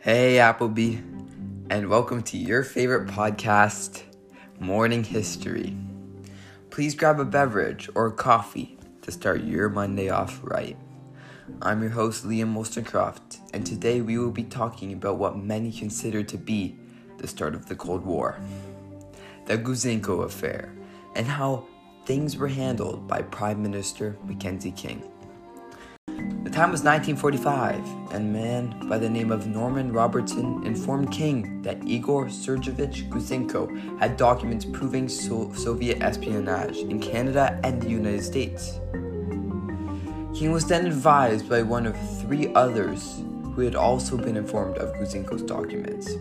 Hey, Applebee, and welcome to your favorite podcast, Morning History. Please grab a beverage or coffee to start your Monday off right. I'm your host, Liam Wollstonecroft, and today we will be talking about what many consider to be the start of the Cold War the Guzenko affair, and how things were handled by Prime Minister Mackenzie King. The time was 1945, and a man by the name of Norman Robertson informed King that Igor Sergeyevich Guzenko had documents proving so- Soviet espionage in Canada and the United States. King was then advised by one of three others who had also been informed of Guzenko's documents.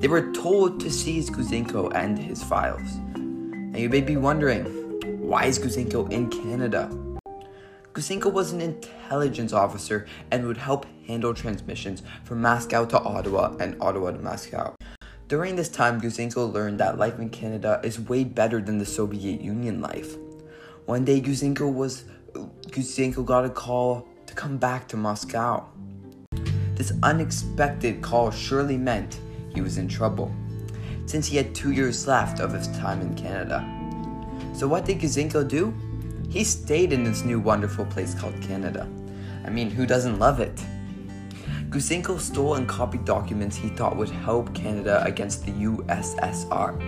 They were told to seize Guzenko and his files. And you may be wondering, why is Guzenko in Canada? Guzenko was an intelligence officer and would help handle transmissions from Moscow to Ottawa and Ottawa to Moscow. During this time, Guzenko learned that life in Canada is way better than the Soviet Union life. One day, Guzenko was Guzenko got a call to come back to Moscow. This unexpected call surely meant he was in trouble, since he had two years left of his time in Canada. So, what did Guzenko do? He stayed in this new wonderful place called Canada. I mean, who doesn't love it? Guzenko stole and copied documents he thought would help Canada against the USSR.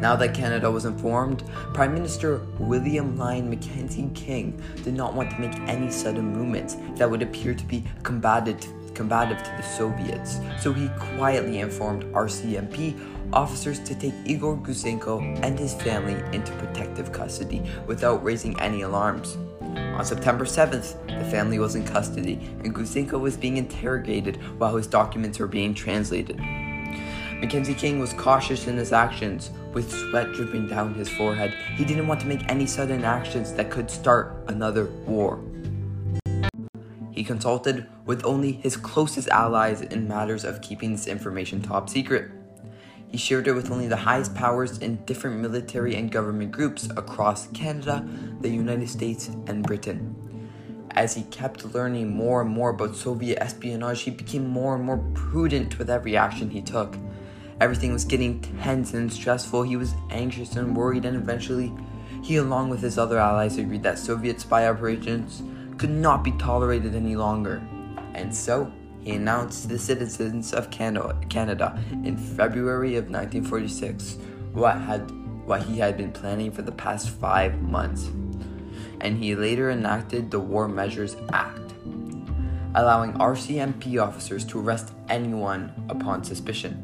Now that Canada was informed, Prime Minister William Lyon Mackenzie King did not want to make any sudden movements that would appear to be combative, combative to the Soviets, so he quietly informed RCMP officers to take Igor Guzenko and his family into protective custody without raising any alarms. On September 7th, the family was in custody and Guzenko was being interrogated while his documents were being translated. Mackenzie King was cautious in his actions, with sweat dripping down his forehead. He didn't want to make any sudden actions that could start another war. He consulted with only his closest allies in matters of keeping this information top secret. He shared it with only the highest powers in different military and government groups across Canada, the United States, and Britain. As he kept learning more and more about Soviet espionage, he became more and more prudent with every action he took. Everything was getting tense and stressful. He was anxious and worried, and eventually, he, along with his other allies, agreed that Soviet spy operations could not be tolerated any longer. And so, he announced to the citizens of Canada in February of 1946 what had what he had been planning for the past 5 months. And he later enacted the War Measures Act, allowing RCMP officers to arrest anyone upon suspicion.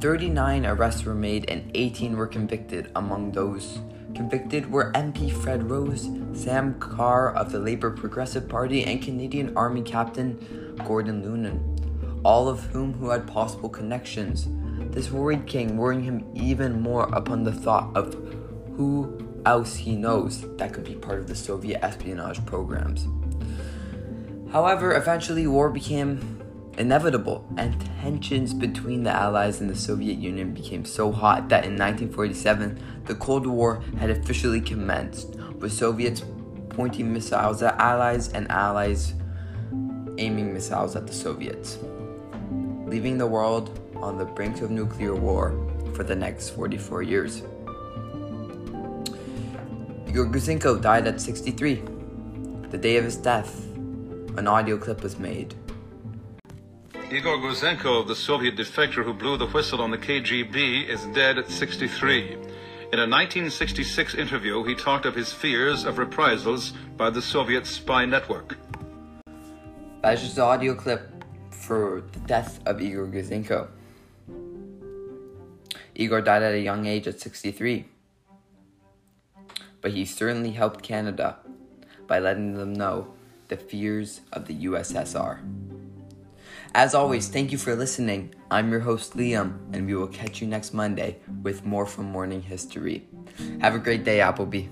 39 arrests were made and 18 were convicted. Among those convicted were MP Fred Rose, Sam Carr of the Labour Progressive Party, and Canadian Army Captain Gordon Lunan, all of whom who had possible connections. This worried King, worrying him even more upon the thought of who else he knows that could be part of the Soviet espionage programs. However, eventually war became inevitable, and tensions between the Allies and the Soviet Union became so hot that in 1947 the Cold War had officially commenced, with Soviets pointing missiles at Allies and Allies aiming missiles at the Soviets, leaving the world on the brink of nuclear war for the next 44 years. Igor Guzenko died at 63. The day of his death, an audio clip was made. Igor Guzenko, the Soviet defector who blew the whistle on the KGB, is dead at 63. In a 1966 interview, he talked of his fears of reprisals by the Soviet spy network. That's just the audio clip for the death of Igor Guzenko. Igor died at a young age at 63. But he certainly helped Canada by letting them know the fears of the USSR. As always, thank you for listening. I'm your host, Liam, and we will catch you next Monday with more from Morning History. Have a great day, Appleby.